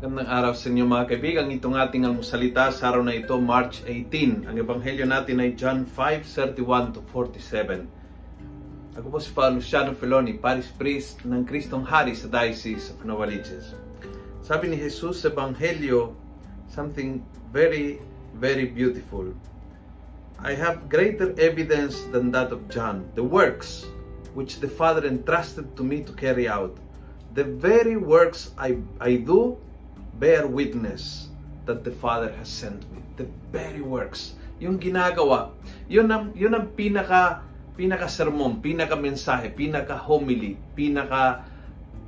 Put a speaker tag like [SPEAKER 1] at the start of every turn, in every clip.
[SPEAKER 1] Magandang araw sa inyo mga kaibigan. Itong ating almusalita sa araw na ito, March 18. Ang ebanghelyo natin ay John 5:31 to 47. Ako po si Father Luciano Feloni, Paris Priest ng Kristong Hari sa Diocese of Novaliches. Sabi ni Jesus sa ebanghelyo, something very, very beautiful. I have greater evidence than that of John, the works which the Father entrusted to me to carry out. The very works I, I do bear witness that the Father has sent me. The very works. Yung ginagawa. Yun ang, yun ang pinaka, pinaka sermon, pinaka mensahe, pinaka homily, pinaka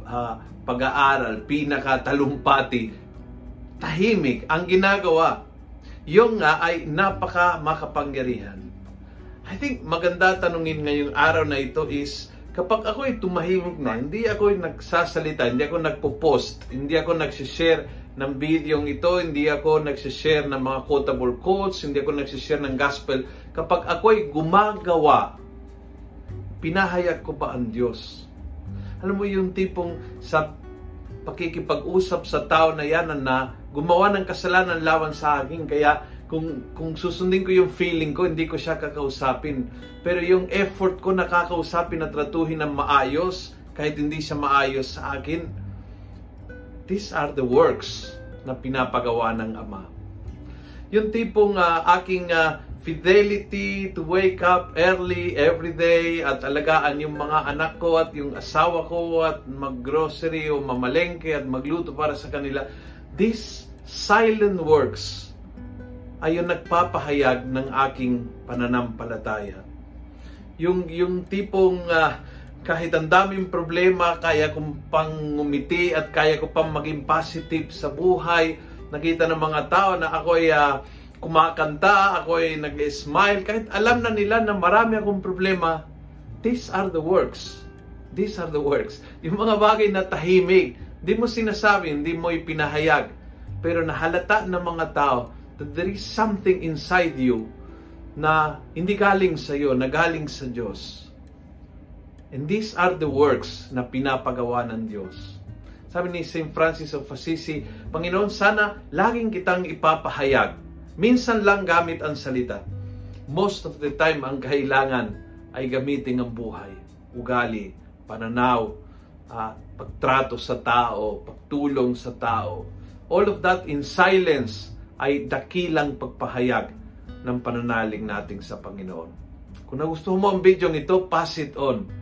[SPEAKER 1] uh, pag-aaral, pinaka talumpati. Tahimik ang ginagawa. Yung nga ay napaka makapangyarihan. I think maganda tanungin ngayong araw na ito is kapag ako ay tumahimik na, hindi ako nagsasalita, hindi ako nagpo-post, hindi ako nagsishare ng video ito, hindi ako nagsishare ng mga quotable quotes, hindi ako nagsishare ng gospel. Kapag ako ay gumagawa, pinahayag ko pa ang Diyos. Alam mo yung tipong sa pakikipag-usap sa tao na yan na gumawa ng kasalanan lawan sa akin, kaya kung, kung susundin ko yung feeling ko, hindi ko siya kakausapin. Pero yung effort ko nakakausapin at tratuhin ng maayos, kahit hindi siya maayos sa akin, these are the works na pinapagawa ng Ama. Yung tipong uh, aking uh, fidelity to wake up early every day at alagaan yung mga anak ko at yung asawa ko at maggrocery o mamalengke at magluto para sa kanila. These silent works ay yung nagpapahayag ng aking pananampalataya. Yung, yung tipong uh, kahit ang daming problema, kaya kong pang ngumiti at kaya ko pang maging positive sa buhay. Nakita ng mga tao na ako ay uh, kumakanta, ako ay nag-smile. Kahit alam na nila na marami akong problema, these are the works. These are the works. Yung mga bagay na tahimik, hindi mo sinasabi, hindi mo ipinahayag. Pero nahalata ng mga tao, that there is something inside you na hindi galing sa iyo, na galing sa Diyos. And these are the works na pinapagawa ng Diyos. Sabi ni St. Francis of Assisi, Panginoon, sana laging kitang ipapahayag. Minsan lang gamit ang salita. Most of the time, ang kailangan ay gamitin ang buhay, ugali, pananaw, uh, pagtrato sa tao, pagtulong sa tao. All of that in silence ay dakilang pagpahayag ng pananalig natin sa Panginoon. Kung nagustuhan mo ang video ito, pass it on.